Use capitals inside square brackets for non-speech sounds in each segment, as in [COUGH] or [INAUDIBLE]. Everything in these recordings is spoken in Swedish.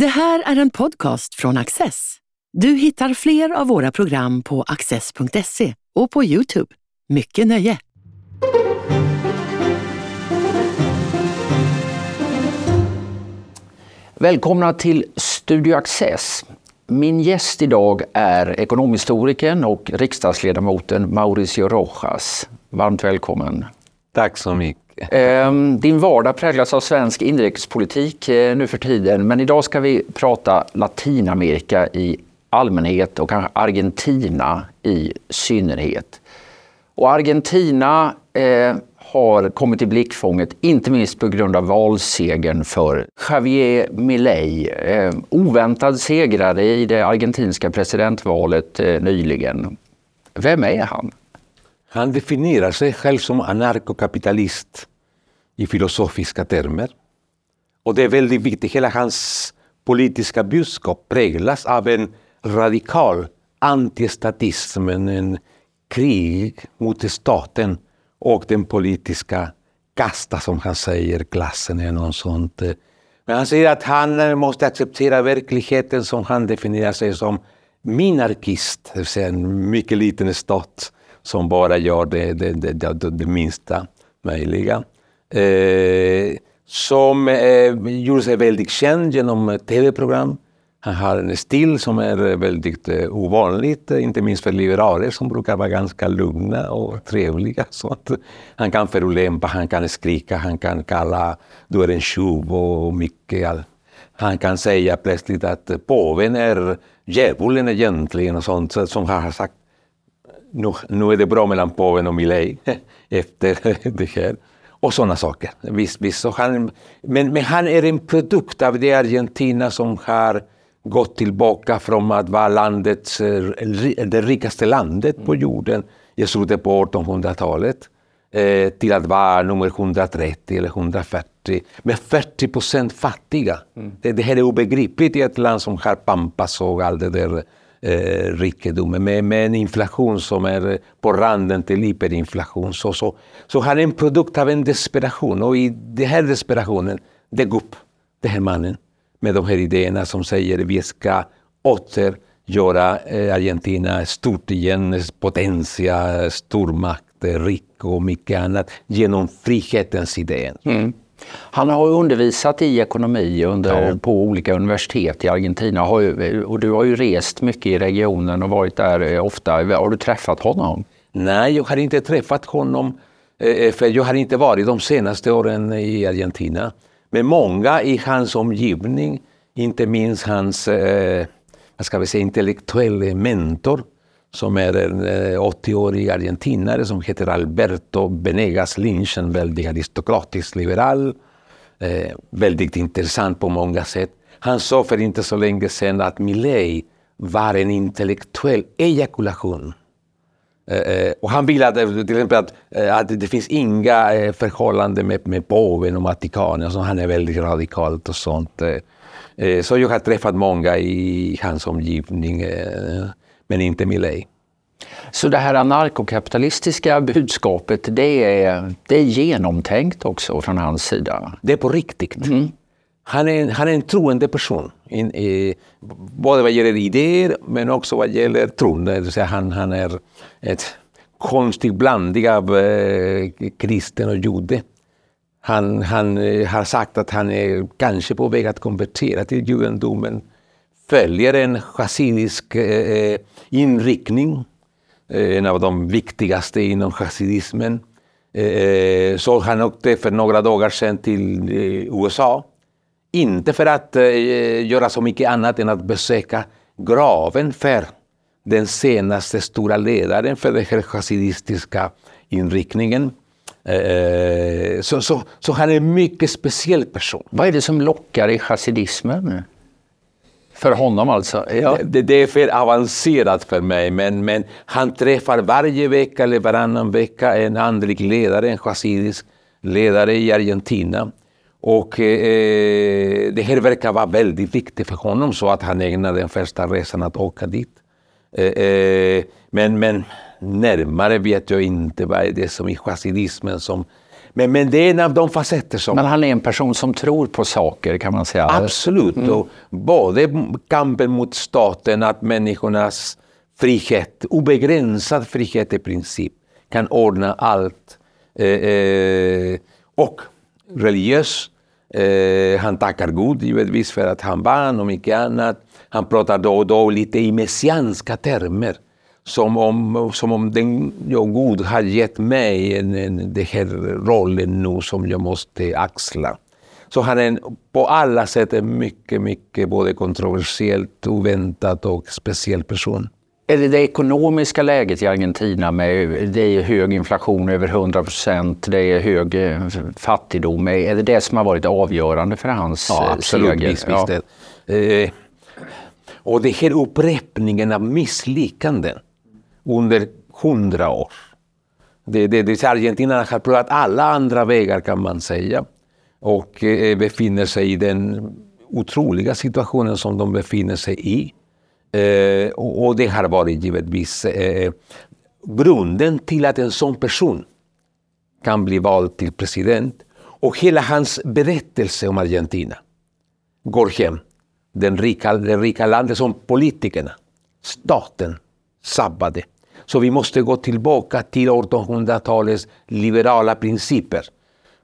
Det här är en podcast från Access. Du hittar fler av våra program på access.se och på Youtube. Mycket nöje! Välkomna till Studio Access. Min gäst idag är ekonomhistorikern och riksdagsledamoten Mauricio Rojas. Varmt välkommen. Tack så mycket. Ehm, din vardag präglas av svensk inrikespolitik eh, nu för tiden, men idag ska vi prata Latinamerika i allmänhet och kanske Argentina i synnerhet. Och Argentina eh, har kommit i blickfånget, inte minst på grund av valsegern för Javier Milei. Eh, oväntad segrare i det argentinska presidentvalet eh, nyligen. Vem är han? Han definierar sig själv som anarkokapitalist i filosofiska termer. Och det är väldigt viktigt, hela hans politiska budskap präglas av en radikal antistatism, en krig mot staten och den politiska kasta som han säger, klassen eller något sånt. Eh. Men han säger att han eh, måste acceptera verkligheten som han definierar sig som minarkist, det vill säga en mycket liten stat som bara gör det, det, det, det minsta möjliga. Eh, som eh, gjorde sig väldigt känd genom tv-program. Han har en stil som är väldigt eh, ovanligt, eh, inte minst för liberaler som brukar vara ganska lugna och trevliga. [LAUGHS] Så att han kan förolämpa, han kan skrika, han kan kalla du är en tjuv och mycket. Han kan säga plötsligt att eh, påven är djävulen egentligen och sånt som han har sagt nu, nu är det bra mellan påven och Milei [LAUGHS] efter [LAUGHS] det här. Och sådana saker. Visst, visst, så han, men, men han är en produkt av det Argentina som har gått tillbaka från att vara landets, eh, det rikaste landet på jorden i slutet på 1800-talet eh, till att vara nummer 130 eller 140, med 40 procent fattiga. Mm. Det, det här är obegripligt i ett land som har pampas och allt det där eh, rikedomen med, med en inflation som är eh, på randen till hyperinflation. Så, så, så han är en produkt av en desperation och i den här desperationen dök upp den här mannen med de här idéerna som säger att vi ska åter göra eh, Argentina stort igen, potentia, stormakt, eh, rik och mycket annat genom frihetens idéer. Mm. Han har undervisat i ekonomi under, ja. på olika universitet i Argentina har och du har ju rest mycket i regionen och varit där eh, ofta. Har du träffat honom? Nej, jag har inte träffat honom eh, för jag har inte varit de senaste åren i Argentina. Men många i hans omgivning, inte minst hans eh, vad ska vi säga, intellektuella mentor som är en eh, 80-årig argentinare som heter Alberto Benegas Lynch, en väldigt aristokratisk liberal. Eh, väldigt intressant på många sätt. Han sa för inte så länge sedan att Milley var en intellektuell ejakulation. Eh, eh och han vill att, till exempel att, eh, att det finns inga eh, förhållanden med, med påven och Vatikanen. Alltså han är väldigt radikalt och sånt. Eh. Eh, så jag har träffat många i hans omgivning men inte Milley. Så det här anarkokapitalistiska budskapet, det är, det är genomtänkt också från hans sida? Det är på riktigt. Mm. Han, är, han är en troende person, in, i, både vad gäller idéer men också vad gäller tron. Han, han är ett konstig blandning av eh, kristen och jude. Han, han eh, har sagt att han är kanske på väg att konvertera till judendomen följer en chassidisk eh, inriktning, eh, en av de viktigaste inom chassidismen. Eh, eh, så han åkte för några dagar sedan till USA. Inte för att göra så mycket annat än att besöka graven för den senaste stora ledaren för den här chassidistiska inriktningen. Så, så, så han är en mycket speciell person. Vad är det som lockar i chassidismen? För honom alltså? Ja. Det, det, är för avancerat för mig, men, men han träffar varje vecka eller varannan vecka en andlig ledare, en chassidisk ledare i Argentina. Och eh, det här verkar vara väldigt viktigt för honom så att han ägnar den första resan att åka dit. Eh, eh, men, men närmare vet jag inte vad det är som i chassidismen som Men, men det är en av de facetter som... Men han är en person som tror på saker kan man säga. Absolut. Mm. Och både kampen mot staten, att människornas frihet, obegränsad frihet i princip, kan ordna allt. Eh, eh, och religiös. Eh, han tackar Gud givetvis för att han vann och mycket annat. Han pratar då och då lite i messianska termer. Som om, som om den, ja, Gud har gett mig en, en, den här rollen nu som jag måste axla. Så han är på alla sätt en mycket, mycket både kontroversiellt, oväntat och speciell person. Är det det ekonomiska läget i Argentina med det är hög inflation över 100 procent, det är hög eh, fattigdom. Är det det som har varit avgörande för hans ja, eh, absolut, seger? Visst, ja. visst eh, och det här upprepningen av misslyckanden under hundra år. Det, det, det, Argentina har prövat alla andra vägar kan man säga och eh, befinner sig i den otroliga situationen som de befinner sig i. Eh, och det har varit givetvis eh, grunden till att en sån person kan bli vald till president. Och hela hans berättelse om Argentina går hem. Den rika, det rika landet som politikerna, staten, sabbade. Så vi måste gå tillbaka till 1800-talets liberala principer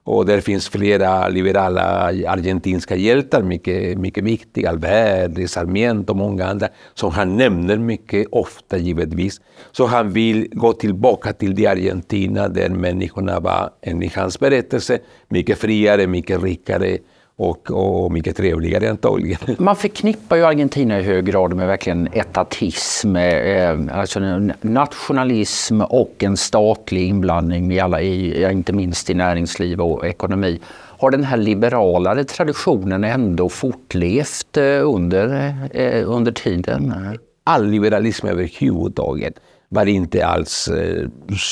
och där finns flera liberala argentinska hjältar, mycket, mycket viktiga, Alberti, Sarmiento och många andra, som han nämner mycket ofta givetvis. Så han vill gå tillbaka till det Argentina där människorna var, enligt hans berättelse, mycket friare, mycket rikare och, och mycket trevligare antagligen. [LAUGHS] Man förknippar ju Argentina i hög grad med verkligen etatism, eh, alltså nationalism och en statlig inblandning i alla, inte minst i näringsliv och ekonomi. Har den här liberalare traditionen ändå fortlevt eh, under, eh, under tiden? All liberalism överhuvudtaget var inte alls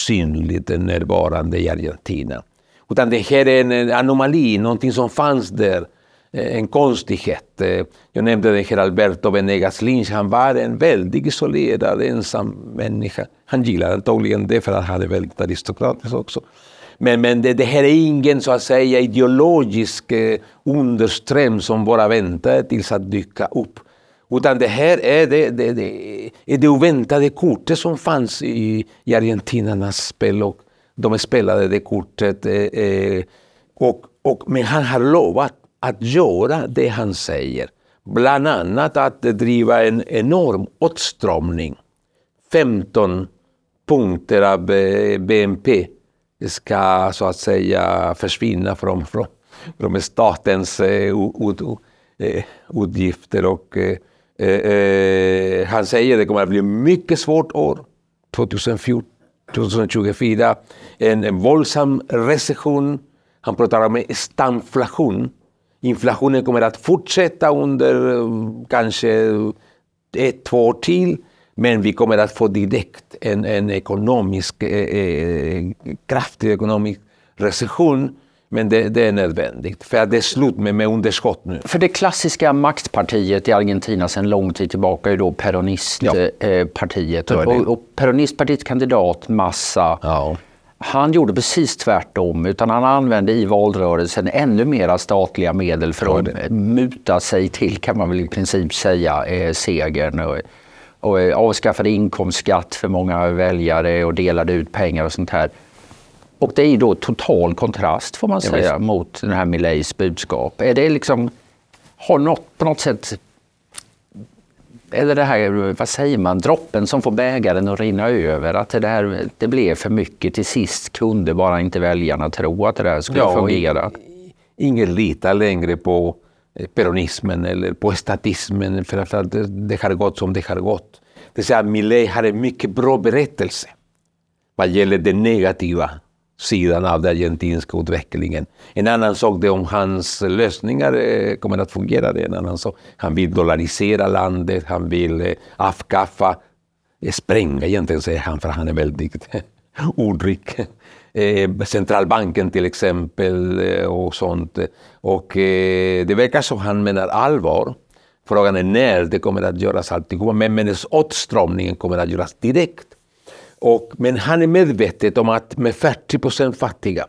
synligt närvarande i Argentina. Utan det här är en anomali, någonting som fanns där, eh, en konstighet. Eh, jag nämnde den här Alberto Venegas Lynch, han var en väldigt isolerad, ensam människa. Han gillade antagligen det för att han är väldigt aristokratisk också. Men, men det, det, här är ingen så att säga ideologisk eh, underström som bara väntar tills att dyka upp. Utan det här är det, det, det, är det oväntade kortet som fanns i, i argentinarnas spel. Och, de spelade det kortet. Eh, eh, och, och, men han har lovat att göra det han säger. Bland annat att driva en enorm åtstramning. 15 punkter av eh, BNP ska så att säga försvinna från, från, från statens eh, ut, utgifter. Och, eh, eh, han säger att det kommer att bli mycket svårt år 2014 2024 en, en våldsam recession. Han pratar om stagflation. Inflationen kommer att fortsätta under kanske ett, två år till. Men vi kommer att få direkt en, en ekonomisk, eh, eh, eh kraftig ekonomisk recession men det, det, är nödvändigt, för att det är slut med, med underskott nu. För det klassiska maktpartiet i Argentina sedan lång tid tillbaka är då Peronistpartiet. Ja. Och, och Peronistpartiets kandidat Massa, ja. han gjorde precis tvärtom. Utan han använde i valrörelsen ännu mera statliga medel för att ja, muta sig till, kan man väl i princip säga, eh, segern. Och, och eh, avskaffade inkomstskatt för många väljare och delade ut pengar och sånt här. Och det är då total kontrast får man säga mot den här Mileis budskap. Är det liksom, har något på något sätt eller det här, vad säger man, droppen som får bägaren att rinna över. Att det, där, det blev för mycket. Till sist kunde bara inte väljarna tro att det där skulle ja, fungera. Ingen litar längre på peronismen eller på statismen för att det har gått som det har gått. Det vill säga, Milei har en mycket bra berättelse vad gäller det negativa sidan av den argentinska utvecklingen. En annan sak är om hans lösningar eh, kommer att fungera. Det är en annan sak. Han vill dollarisera landet, han vill eh, avskaffa, eh, spränga egentligen säger han för han är väldigt [LAUGHS] ordrik. Centralbanken till exempel och sånt. Och det verkar som han menar allvar. Frågan är när det kommer att göras alltihopa. Men, men åtstramningen kommer att göras direkt. Och, men han är medveten om att med 40 procent fattiga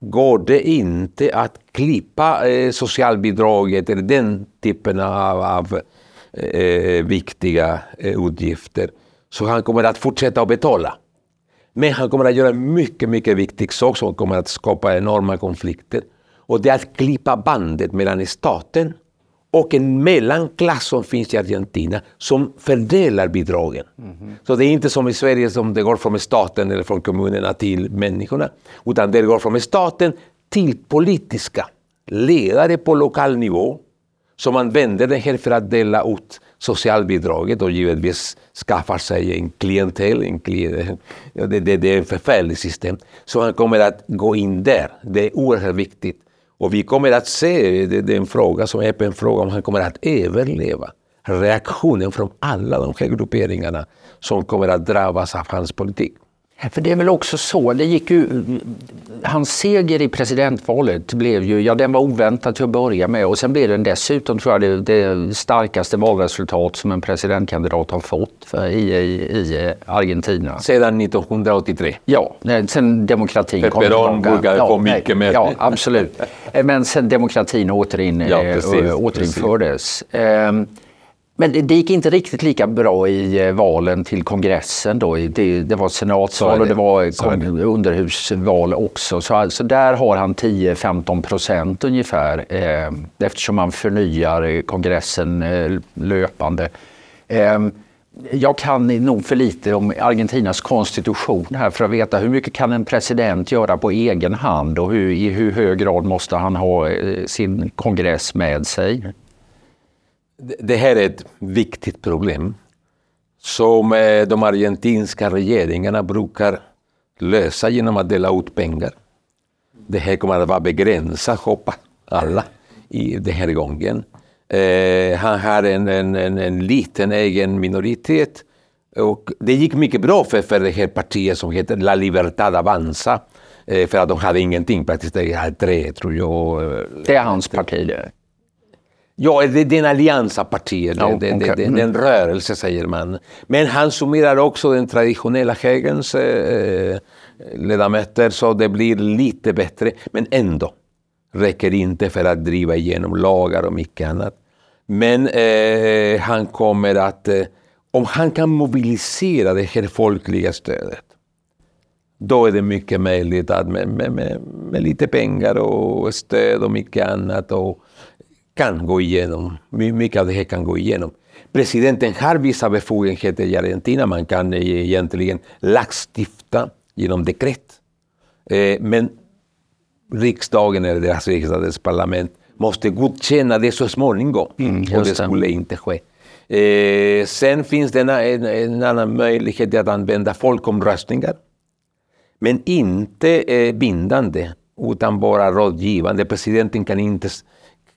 går det inte att klippa eh, socialbidraget eller den typen av, av eh, viktiga eh, utgifter. Så han kommer att fortsätta att betala. Men han kommer att göra en mycket, mycket viktig sak som kommer att skapa enorma konflikter. Och det är att klippa bandet mellan staten och en mellanklass som finns i Argentina som fördelar bidragen. Mm. Så det är inte som i Sverige som det går från staten eller från kommunerna till människorna. Utan det går från staten till politiska ledare på lokal nivå som använder det här för att dela ut socialbidraget och givetvis skaffar sig en klientel. En klient, [LAUGHS] det, det, det är ett förfärligt system. Så han kommer att gå in där. Det är oerhört viktigt. Och vi kommer att se, det, det är en fråga som är öppen fråga, om han kommer att överleva reaktionen från alla de här grupperingarna som kommer att drabbas av hans politik. För det är väl också så, det gick ju, hans seger i presidentvalet blev ju, ja den var oväntad till att börja med och sen blev den dessutom tror jag det, det starkaste valresultat som en presidentkandidat har fått för, i, i, i Argentina. Sedan 1983? Ja, sen demokratin för kom Peron brukar ja, få mycket mer. Ja, absolut. Men sen demokratin återin, ja, precis, återinfördes. Precis. Men det, det, gick inte riktigt lika bra i eh, valen till kongressen. Då. Det, det var senatsval och det var underhusval också. Så alltså där har han 10-15 procent ungefär eh, eftersom man förnyar kongressen eh, löpande. Eh, jag kan nog för lite om Argentinas konstitution här för att veta hur mycket kan en president göra på egen hand och hur, i hur hög grad måste han ha eh, sin kongress med sig? Det här är ett viktigt problem som eh, de argentinska regeringarna brukar lösa genom att dela ut pengar. Det här kommer att vara begränsat, hoppas alla, i den här gången. Eh, han har en, en, en, en, liten egen minoritet och det gick mycket bra för, för det här partiet som heter La Libertad Avanza. Eh, för att de hade ingenting, praktiskt taget tre tror jag. Eh, det är hans parti det? Ja, det, det är en allians av partier, ja, det, okay. det, det, en rörelse säger man. Men han summerar också den traditionella högerns eh, ledamöter så det blir lite bättre. Men ändå räcker inte för att driva igenom lagar och mycket annat. Men eh, han kommer att, eh, om han kan mobilisera det här folkliga stödet, då är det mycket möjligt att med, med, med, med lite pengar och stöd och mycket annat och kan gå igenom. Mycket av det här kan gå igenom. Presidenten har vissa befogenheter i Argentina. Man kan egentligen lagstifta genom dekret. Eh, men riksdagen eller deras riksdag, deras parlament, måste godkänna det så småningom. Mm, och det skulle inte ske. Eh, sen finns det en, en, en, annan möjlighet att använda folkomröstningar. Men inte eh, bindande, utan bara rådgivande. Presidenten kan inte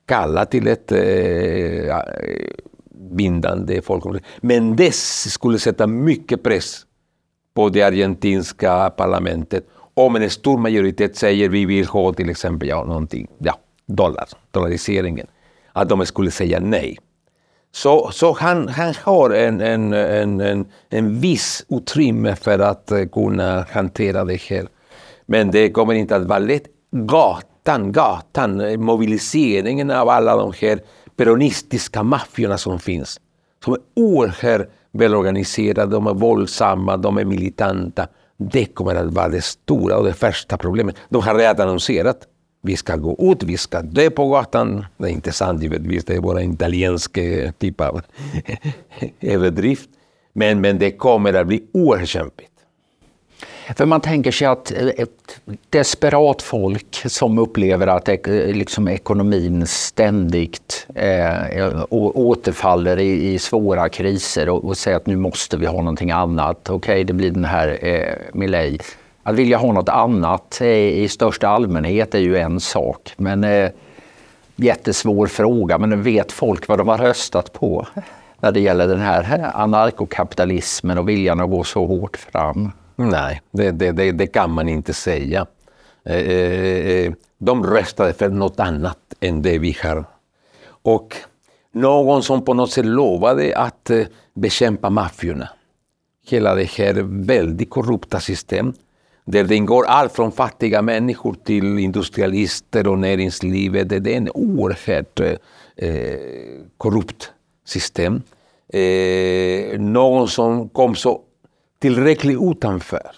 kalla till ett eh, bindande folkomröstning. Men det skulle sätta mycket press på det argentinska parlamentet om en stor majoritet säger vi vill ha till exempel ja, någonting, ja, dollar, dollariseringen, att de skulle säga nej. Så, så han, han har en, en, en, en, en viss utrymme för att eh, kunna hantera det här. Men det kommer inte att vara lätt gatan, gatan, mobiliseringen av alla de här peronistiska maffiorna som finns. Som är oerhört välorganiserade, de är våldsamma, de är militanta. Det kommer att vara det stora och det första problemet. De har redan annonserat. Vi ska gå ut, vi ska dö på gatan. Det är inte sant givetvis, det är bara en italiensk typ av [LAUGHS] överdrift. Men, men det kommer att bli oerhört kämpigt. För man tänker sig att eh, ett desperat folk som upplever att eh, liksom ekonomin ständigt eh, eh återfaller i, i, svåra kriser och, och säger att nu måste vi ha någonting annat. Okej, okay, det blir den här eh, Millet. Att vilja ha något annat eh, i största allmänhet är ju en sak. Men eh, jättesvår fråga, men vet folk vad de har röstat på när det gäller den här anarkokapitalismen och viljan att gå så hårt fram? Nej, det, det, det, det kan man inte säga. Eh, eh, eh, de röstade för något annat än det vi har. Och någon som på något sätt lovade att eh, bekämpa maffiorna. Hela det här väldigt korrupta systemet. där det ingår allt från fattiga människor till industrialister och näringslivet. Det är en oerhört eh, eh, korrupt system. Eh, någon som kom så tillräckligt utanför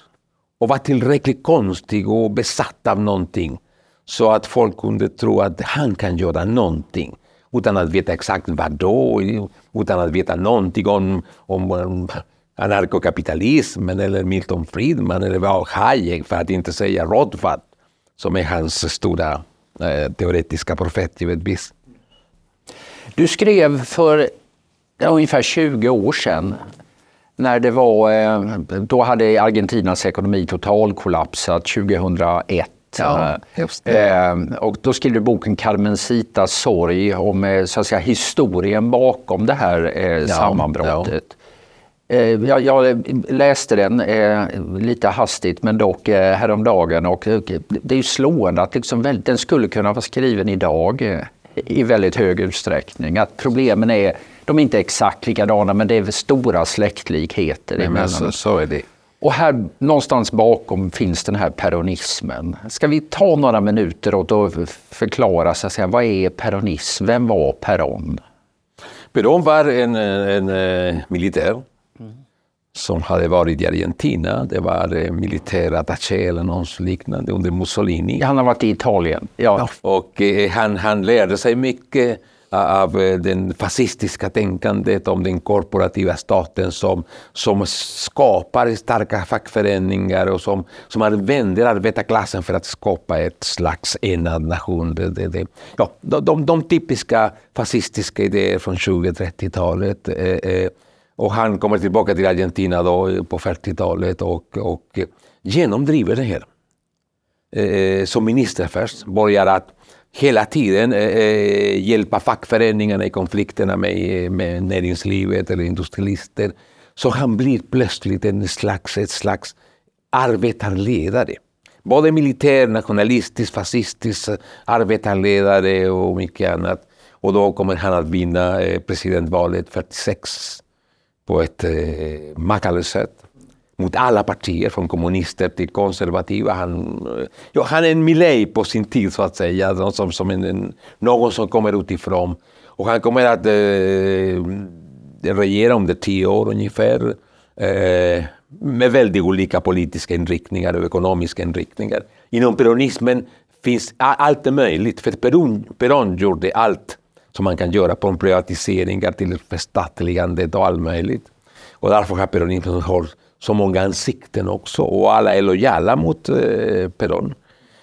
och var tillräckligt konstig och besatt av någonting så att folk kunde tro att han kan göra någonting utan att veta exakt vad då, utan att veta någonting om, om anarkokapitalismen eller Milton Friedman eller Hayek för att inte säga Rothbard som är hans stora eh, teoretiska profet givetvis. Du skrev för ja, ungefär 20 år sedan när det var, eh, då hade Argentinas ekonomi totalkollapsat 2001. Ja, eh, och då skrev du boken Carmencitas sorg om eh, så att säga, historien bakom det här ja, sammanbrottet. Ja. Jag, jag, läste den eh, lite hastigt men dock eh, häromdagen och det är ju slående att liksom, den skulle kunna vara skriven idag eh, i väldigt hög utsträckning. Att problemen är, de är inte exakt likadana men det är stora släktlikheter Nej, emellan. Så, så är det. Och här någonstans bakom finns den här peronismen. Ska vi ta några minuter och då förklara så att säga, vad är peronism? Vem var Peron? Peron var en, en, en militär som hade varit i Argentina. Det var eh, militärattaché eller något liknande under Mussolini. Han har varit i Italien. Ja. Och eh, han, han lärde sig mycket av eh, den fascistiska tänkandet om den korporativa staten som, som skapar starka fackföreningar och som, som använder arbetarklassen för att skapa ett slags enad nation. Det, det, det. Ja, de, de, de typiska fascistiska idéer från 20-30-talet. Eh, eh, och han kommer tillbaka till Argentina då på 40-talet och, och eh, genomdriver det här. Eh, som minister först, börjar att hela tiden eh, eh, hjälpa fackföreningarna i konflikterna med, med näringslivet eller industrialister. Så han blir plötsligt en slags, ett slags arbetarledare. Både militär, nationalistisk, fascistisk arbetarledare och mycket annat. Och då kommer han att vinna eh, presidentvalet 46 på ett eh, makalöst sätt mot alla partier, från kommunister till konservativa. Han, eh, ja, han är en Milei på sin tid, så att säga, som, som en, en, någon som kommer utifrån. Och han kommer att eh, regera under tio år ungefär, eh, med väldigt olika politiska inriktningar och ekonomiska inriktningar. Inom peronismen finns allt är möjligt, för Peron, Peron gjorde allt som man kan göra från privatiseringar till förstatligandet och allt möjligt. Och därför har peronismen så många ansikten också och alla är lojala mot eh, Peron.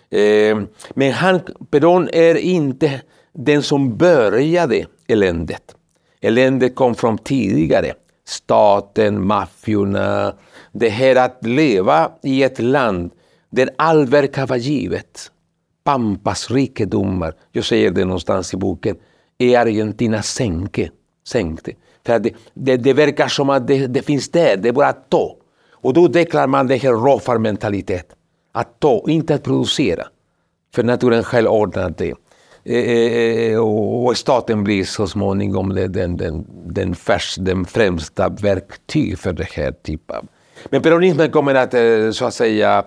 Eh, men han, Peron är inte den som började eländet. Eländet kom från tidigare. Staten, maffiorna. Det här att leva i ett land där allt verkar vara givet. Pampas rikedomar. Jag säger det någonstans i boken är Argentina sänke, sänkte. För det, det, det, verkar som att det, det, finns där, det är bara att ta. Och då utvecklar man den här råfarmentalitet. Att ta, inte att producera. För naturen själv ordnar det. Eh, eh, eh och staten blir så småningom den, den, den, färs, den främsta verktyg för det här typen av men peronismen kommer att eh, så att säga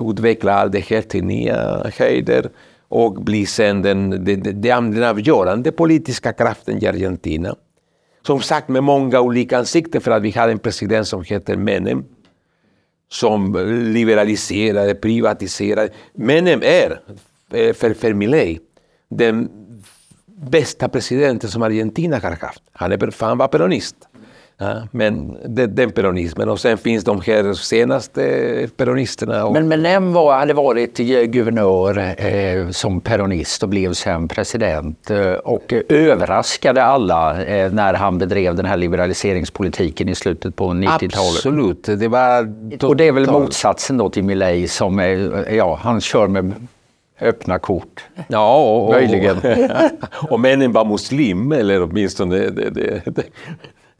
utveckla allt det här till nya höjder och blir sen den, den, den avgörande politiska kraften i Argentina. Som sagt med många olika ansikten för att vi har en president som heter Menem som liberaliserade, privatiserade. Menem är, eh, för, för Milei, den bästa presidenten som Argentina har haft. Han, är, han var peronist. Ja, men den peronismen och sen finns de här senaste peronisterna. Men Menem var, hade varit guvernör eh, som peronist och blev sen president eh, och överraskade alla eh, när han bedrev den här liberaliseringspolitiken i slutet på 90-talet. Absolut. Det var och det är väl motsatsen då till Milei som ja, han kör med öppna kort. Ja, och, möjligen. [LAUGHS] Och, och Menem var muslim, eller åtminstone det, det, det,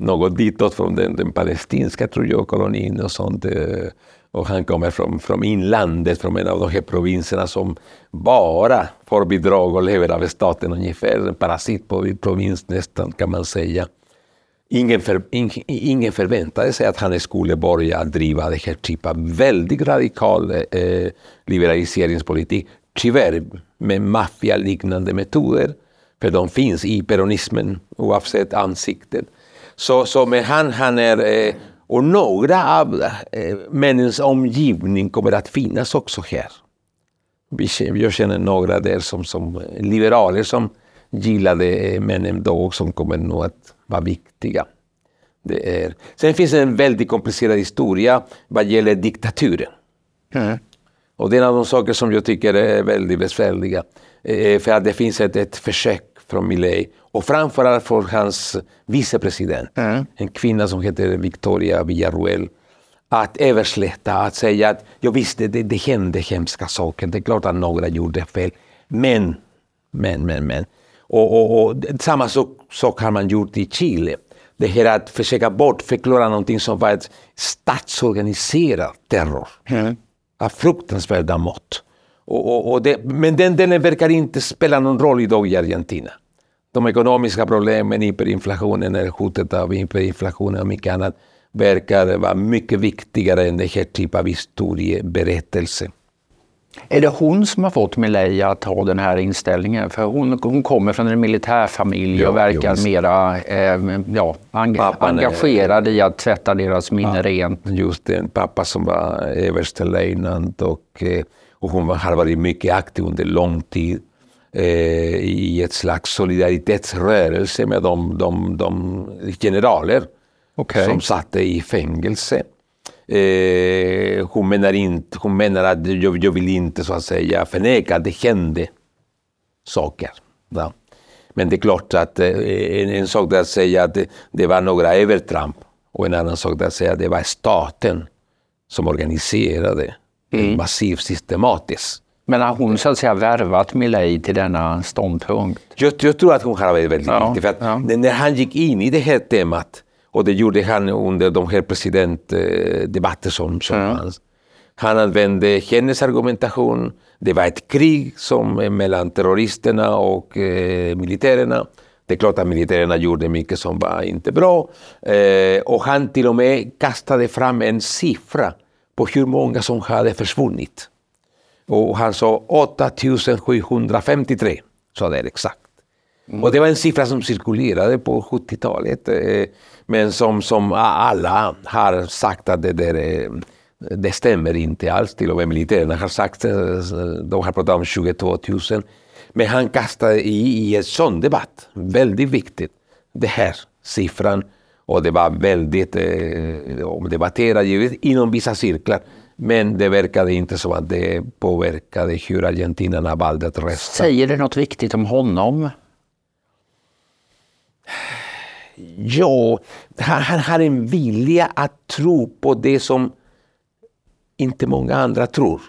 något ditåt från den, den palestinska tror jag, kolonin och sånt. Eh, och han kommer från, från inlandet, från en av de här provinserna som bara får bidrag och lever av staten ungefär. En parasit på provins nästan kan man säga. Ingen, för, ingen förväntade sig att han skulle börja driva den här typen av väldigt radikal eh, eh, liberaliseringspolitik. Tyvärr med maffialiknande metoder. För de finns i peronismen oavsett ansiktet. Så, så men han, han är, eh, och några av eh, männens omgivning kommer att finnas också här. Jag känner några där som, som liberaler som gillade eh, männen då som kommer nog att vara viktiga. Det är. Sen finns det en väldigt komplicerad historia vad gäller diktaturen. Mm. Och det är en av de saker som jag tycker är väldigt besvärliga. Eh, för att det finns ett, ett försök från Millet och framförallt från hans vicepresident, mm. en kvinna som heter Victoria Villarruel, att översläta, att säga att jag visste det, det hände hemska saker, det är klart att några gjorde fel, men, men, men, men. Och, och, och samma sak, sak har man gjort i Chile. Det här att försöka bortförklara någonting som var ett statsorganiserad terror. Mm. Av fruktansvärda mått. Och, och, och det, men den, den verkar inte spela någon roll idag i Argentina. De ekonomiska problemen, hyperinflationen, hotet av hyperinflationen och mycket annat verkar vara mycket viktigare än den här typen av historieberättelse. Är det hon som har fått Milei att ha den här inställningen? För hon, hon kommer från en militärfamilj ja, och verkar just. mera eh, ja, enga engagerad är, i att tvätta deras minne ja, rent. Just det, en pappa som var överstelöjtnant och, eh, och hon har varit mycket aktiv under lång tid eh, i ett slags solidaritetsrörelse med de, de, de generaler okay. som satte i fängelse. Eh, hon, menar inte, hon menar att jag, jag vill inte så att säga förneka att det hände saker. Va? Men det är klart att eh, en, en sak är att säga att det, det, var några övertramp och en annan sak är att säga att det var staten som organiserade mm. massivt systematiskt. Men har hon så att säga värvat Milei till denna ståndpunkt? Jag, jag tror att hon har varit väldigt ja, viktig. För att ja. när han gick in i det här temat och det gjorde han under de här presidentdebatter som, som ja. fanns. Han använde hennes argumentation. Det var ett krig som mellan terroristerna och eh, militärerna. Det är klart att militärerna gjorde mycket som var inte bra. Eh, och han till och med kastade fram en siffra på hur många som hade försvunnit. Och han sa 8753, så det är exakt. Mm. Och det var en siffra som cirkulerade på 70-talet. Eh, men som, som alla har sagt att det, där, det stämmer inte alls. Till och med militärerna har sagt, eh, de har pratat om 22 000. Men han kastade i, i en sån debatt, väldigt viktigt, det här siffran. Och det var väldigt eh, debatterat inom vissa cirklar. Men det verkade inte som att det påverkade hur argentinarna valde att rösta. Säger det något viktigt om honom? Ja, han, han har en vilja att tro på det som inte många andra tror.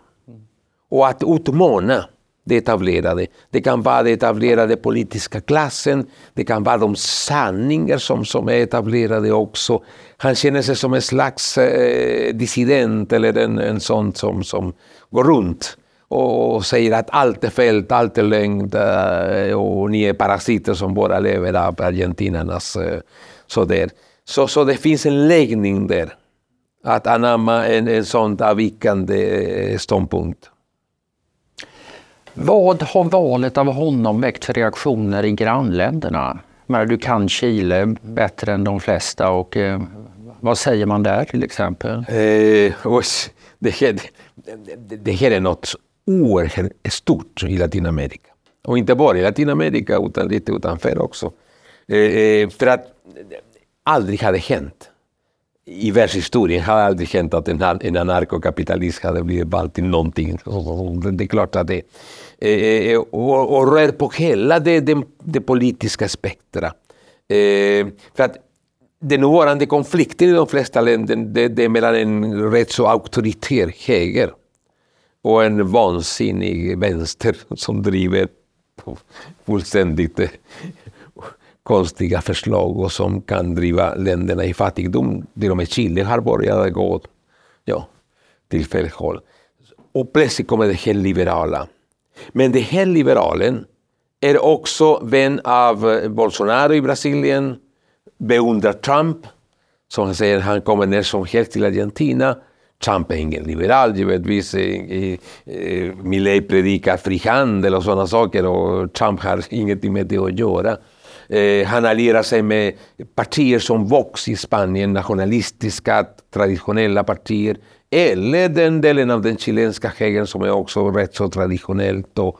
Och att utmana det etablerade. Det kan vara den etablerade politiska klassen, det kan vara de sanningar som, som är etablerade också. Han känner sig som en slags eh, dissident eller en, en sån som, som går runt och säger att allt är fel, allt är lögn eh, och ni är parasiter som bara lever av argentinarnas eh, sådär. Så, så det finns en läggning där, att anamma en, en sån avvikande eh, ståndpunkt. Vad har valet av honom väckt för reaktioner i grannländerna? Men du kan Chile bättre än de flesta och eh, vad säger man där till exempel? Eh, det, här, det, det här är något oerhört stort i Latinamerika. Och inte bara i Latinamerika utan lite utanför också. Eh, eh för att aldrig hade hänt i världshistorien hade aldrig hänt att en, en anarkokapitalist hade blivit vald till någonting. Det är klart att det... Eh, eh, eh, och, och rör på hela det, det, det politiska spektra. Eh, för att den nuvarande konflikten i de flesta länder det, det är mellan en rätt så auktoritär höger och en vansinnig vänster som driver fullständigt eh, konstiga förslag och som kan driva länderna i fattigdom. Till och med Chile har börjat gå ja, till fel håll. Och plötsligt kommer det här liberala. Men den här liberalen är också vän av eh, Bolsonaro i Brasilien, beundrar Trump. Som han säger, han kommer ner som helst till Argentina. Trump är ingen liberal givetvis. Eh, Milley predikar frihandel och sådana saker och Trump har [LAUGHS] ingenting med det att göra. Eh, han allierar sig med partier som Vox i Spanien, nationalistiska, traditionella partier. Eller den delen av den chilenska högern som är också rätt så traditionellt och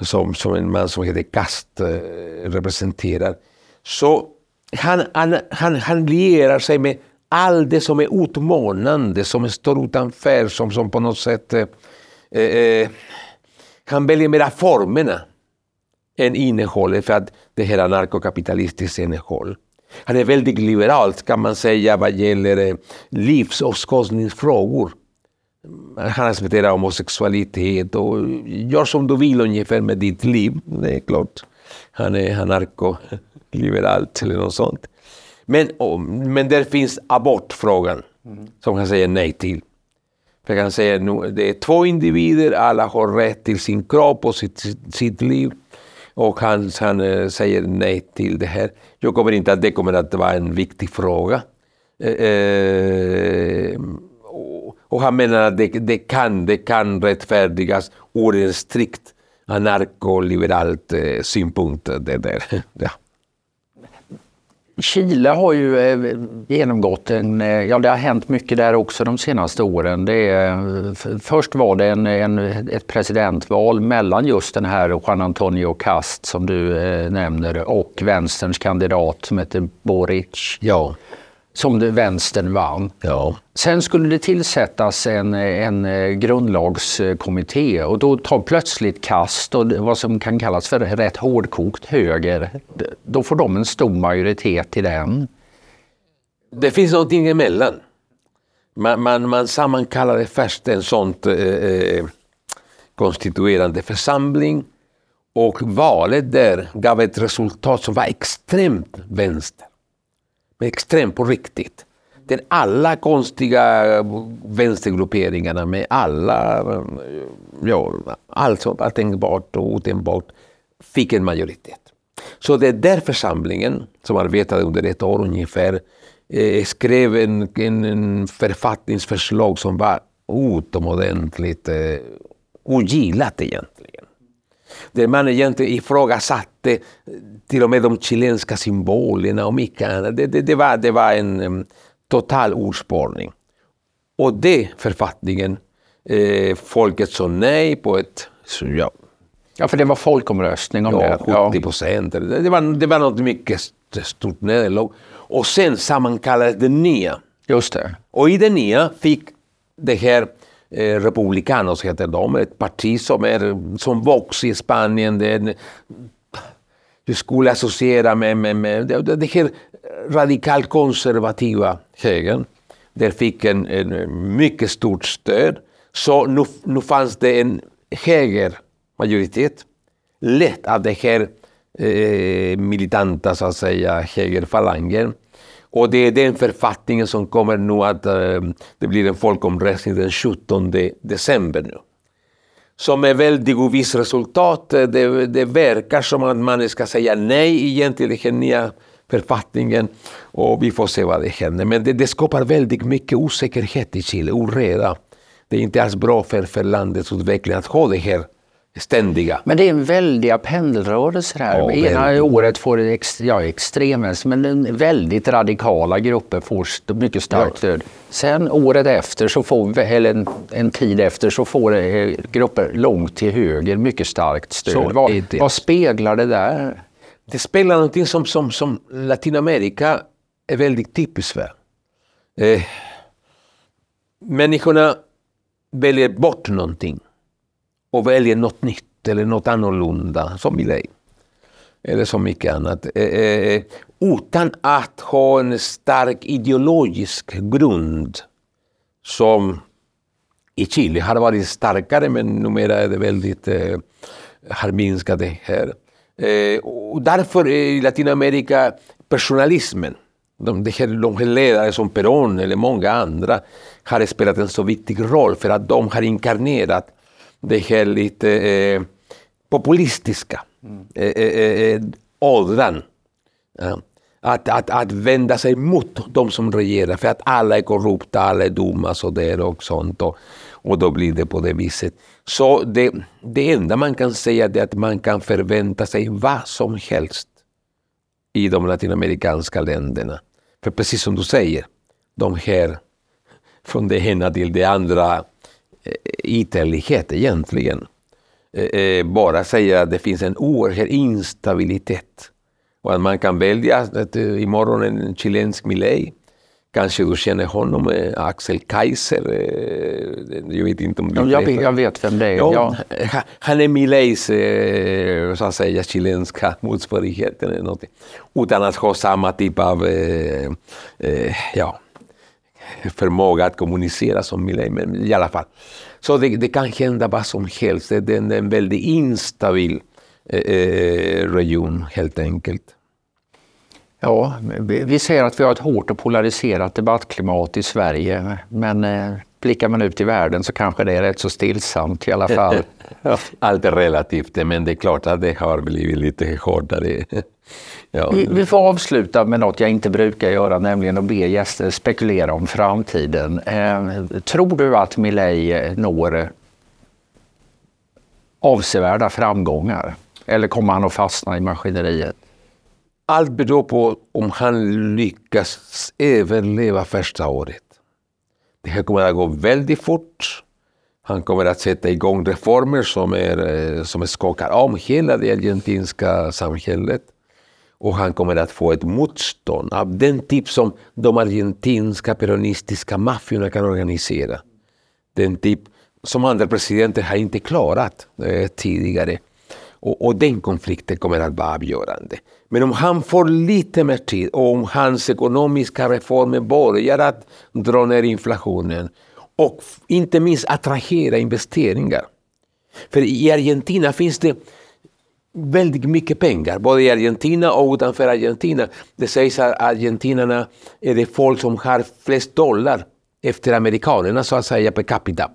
som, som en man som heter Cast eh, representerar. Så han, han, han, han lierar sig med allt det som är utmanande, som står utanför, som, som på något sätt eh, eh, eh, han väljer mera formerna än innehållet för att det här är narkokapitalistiskt innehåll. Han är väldigt liberal kan man säga vad gäller eh, livsåskådningsfrågor. Han accepterar homosexualitet och gör som du vill ungefär med ditt liv. Det är klart. Han är anarkoliberalt eller något sånt. Men, men där finns abortfrågan mm. som han säger nej till. För han säger att det är två individer, alla har rätt till sin kropp och sitt, sitt liv. Och han, han eh, säger nej till det här. Jag kommer inte att det kommer att vara en viktig fråga. Eh, eh och han menar att det, det, kan, det kan rättfärdigas ur en strikt anarkoliberalt eh, synpunkt. Det där. [LAUGHS] ja. Chile har ju eh, genomgått en, eh, ja det har hänt mycket där också de senaste åren. Det är, först var det en, en, ett presidentval mellan just den här Juan Antonio Cast som du eh, nämner och vänsterns kandidat som heter Boric. Ja som vänstern vann. Ja. Sen skulle det tillsättas en, en eh, grundlagskommitté och då tar plötsligt kast och vad som kan kallas för rätt hårdkokt höger. Då får de en stor majoritet i den. Det finns någonting emellan. Man, man, man sammankallade först en sån eh, eh, konstituerande församling och valet där gav ett resultat som var extremt vänster men extremt på riktigt. Den alla konstiga vänstergrupperingarna med alla, eh, ja, allt som var tänkbart och otänkbart fick en majoritet. Så det är där församlingen, som arbetade under ett år ungefär, eh, skrev en, en, en författningsförslag som var utomordentligt eh, ogillat egentligen där man egentligen ifrågasatte till och med de chilenska symbolerna och mycket annat. Det, det, det, var, det var en um, total urspårning. Och det författningen, eh, folket sa nej på ett... Ja, ja, för det var folkomröstning om ja, det. 70 procent. Ja. Det, var, det var något mycket stort nederlag. Och sen sammankallades det nya. Just det. Och i det nya fick det här eh, Republicanos heter de, ett parti som, är, som Vox i Spanien. Det, du skulle associera med, med, med det, det här radikalkonservativa högern. Där fick en, en mycket stort stöd. Så nu, nu fanns det en högermajoritet Lett av det här eh, militanta så att säga högerfalangen och det är den författningen som kommer nu att Eh, det blir en folkomröstning den 17 december nu. Som är väldigt ovisst resultat. Eh, det, det verkar som att man ska säga nej igen till den nya författningen och vi får se vad det händer. Men det, det skapar väldigt mycket osäkerhet i Chile, oreda. Det är inte alls bra för, för landets utveckling att ha det här ständiga. Men det är en väldiga pendelrörelser här. Ja, Ena väldigt. året får det ex, ja, extremvänster, men väldigt radikala grupper får mycket starkt ja. stöd. Sen året efter, så får, eller en, en tid efter, så får det, grupper långt till höger mycket starkt stöd. Vad, vad, speglar det där? Det speglar någonting som, som, som Latinamerika är väldigt typiskt för. Eh, människorna väljer bort någonting och väljer något nytt eller något annorlunda, som Milley. Eller som mycket annat. Eh, eh, eh, utan att ha en stark ideologisk grund som i Chile har varit starkare men numera är det väldigt, eh, har minskat det här. Eh, och därför i Latinamerika personalismen, de, de, här, de här ledare som Perón eller många andra har spelat en så viktig roll för att de har inkarnerat det här lite eh, populistiska mm. eh, eh, eh, ådran. Ja. att, att, att vända sig mot de som regerar för att alla är korrupta, alla är dumma så där och sånt. Och, och då blir det på det viset. Så det, det enda man kan säga är att man kan förvänta sig vad som helst i de latinamerikanska länderna. För precis som du säger, de här från det ena till det andra eh, ytterlighet egentligen. Eh, eh, bara säger att det finns en oerhörd instabilitet. Och att man kan välja att imorgon en chilensk Milei Kanske du känner honom, Axel Kaiser? Jag vet inte om du jag vet, jag vet vem det är. Ja, ja. Han är Mileis så att säga, chilenska motsvarighet. Eller något. Utan att ha samma typ av ja, förmåga att kommunicera som Milei, men i alla fall. Så det, det kan hända vad som helst. Det är en, en väldigt instabil eh, region helt enkelt. Ja, vi ser att vi har ett hårt och polariserat debattklimat i Sverige, men eh, blickar man ut i världen så kanske det är rätt så stillsamt i alla fall. [LAUGHS] Allt är relativt, men det är klart att det har blivit lite hårdare. Ja. Vi, vi, får avsluta med något jag inte brukar göra, nämligen att be gäster spekulera om framtiden. Eh, tror du att Milei når avsevärda framgångar? Eller kommer han att fastna i maskineriet? Allt beror på om han lyckas överleva första året. Det här kommer att gå väldigt fort. Han kommer att sätta igång reformer som, är, eh, som skakar om hela det argentinska samhället. Och han kommer att få ett motstånd av den typ som de argentinska peronistiska maffiorna kan organisera. Den typ som andra presidenter har inte klarat eh, tidigare. Och, och, den konflikten kommer att vara avgörande. Men om han får lite mer tid och om hans ekonomiska reformer börjar att dra ner inflationen och inte minst attrahera investeringar. För i Argentina finns det väldigt mycket pengar, både i Argentina och utanför Argentina. Det sägs att argentinarna är det folk som har flest dollar efter amerikanerna så att säga per capita.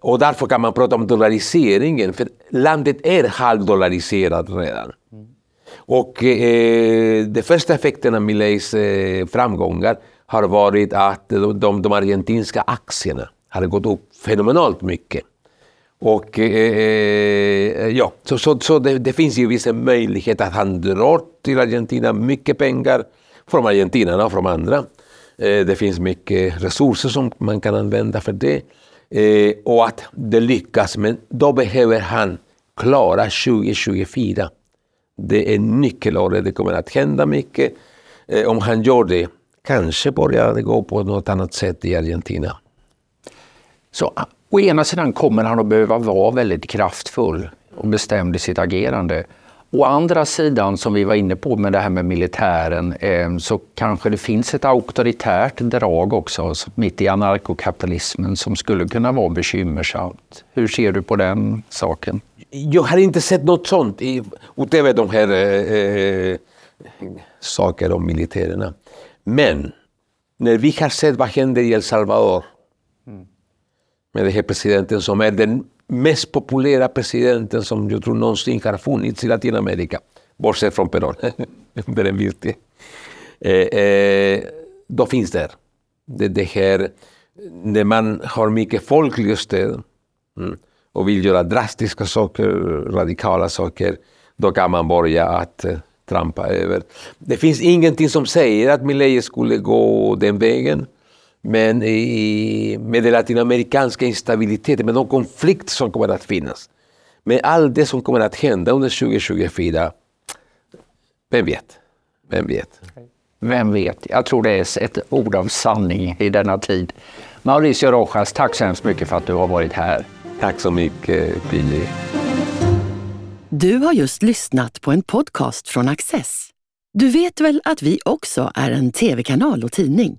Och därför kan man prata om dollariseringen, för landet är halvdollariserat redan. Mm. Och eh, de första effekterna av Mileis eh, framgångar har varit att de, de, de argentinska aktierna har gått upp fenomenalt mycket. Och eh, ja, så, så, så det, det, finns ju vissa möjligheter att han drar till Argentina mycket pengar från argentinarna och från andra. Eh, det finns mycket resurser som man kan använda för det. Eh, och att det lyckas, men då behöver han klara 2024. Det är nyckelåret, det kommer att hända mycket. Eh, om han gör det, kanske börjar det gå på något annat sätt i Argentina. Så Å ena sidan kommer han att behöva vara väldigt kraftfull och bestämd i sitt agerande. Å andra sidan, som vi var inne på med det här med militären, eh, så kanske det finns ett auktoritärt drag också mitt i anarkokapitalismen som skulle kunna vara bekymmersamt. Hur ser du på den saken? Jag har inte sett något sånt utöver de här eh, eh sakerna om militärerna. Men när vi har sett vad händer i El Salvador med den här presidenten som är den mest populära presidenten som jag tror någonsin har funnits i Latinamerika, bortsett från Perón, [LAUGHS] det är en viktig. Eh, eh, då finns det, det, det här, när man har mycket folkligt stöd mm, och vill göra drastiska saker, radikala saker, då kan man börja att eh, trampa över. Det finns ingenting som säger att Milei skulle gå den vägen. Men i, med den latinamerikanska instabiliteten, med de konflikter som kommer att finnas, med allt det som kommer att hända under 2024, vem vet? Vem vet? Vem vet? Jag tror det är ett ord av sanning i denna tid. Mauricio Rojas, tack så hemskt mycket för att du har varit här. Tack så mycket, Billy. Du har just lyssnat på en podcast från Access. Du vet väl att vi också är en tv-kanal och tidning?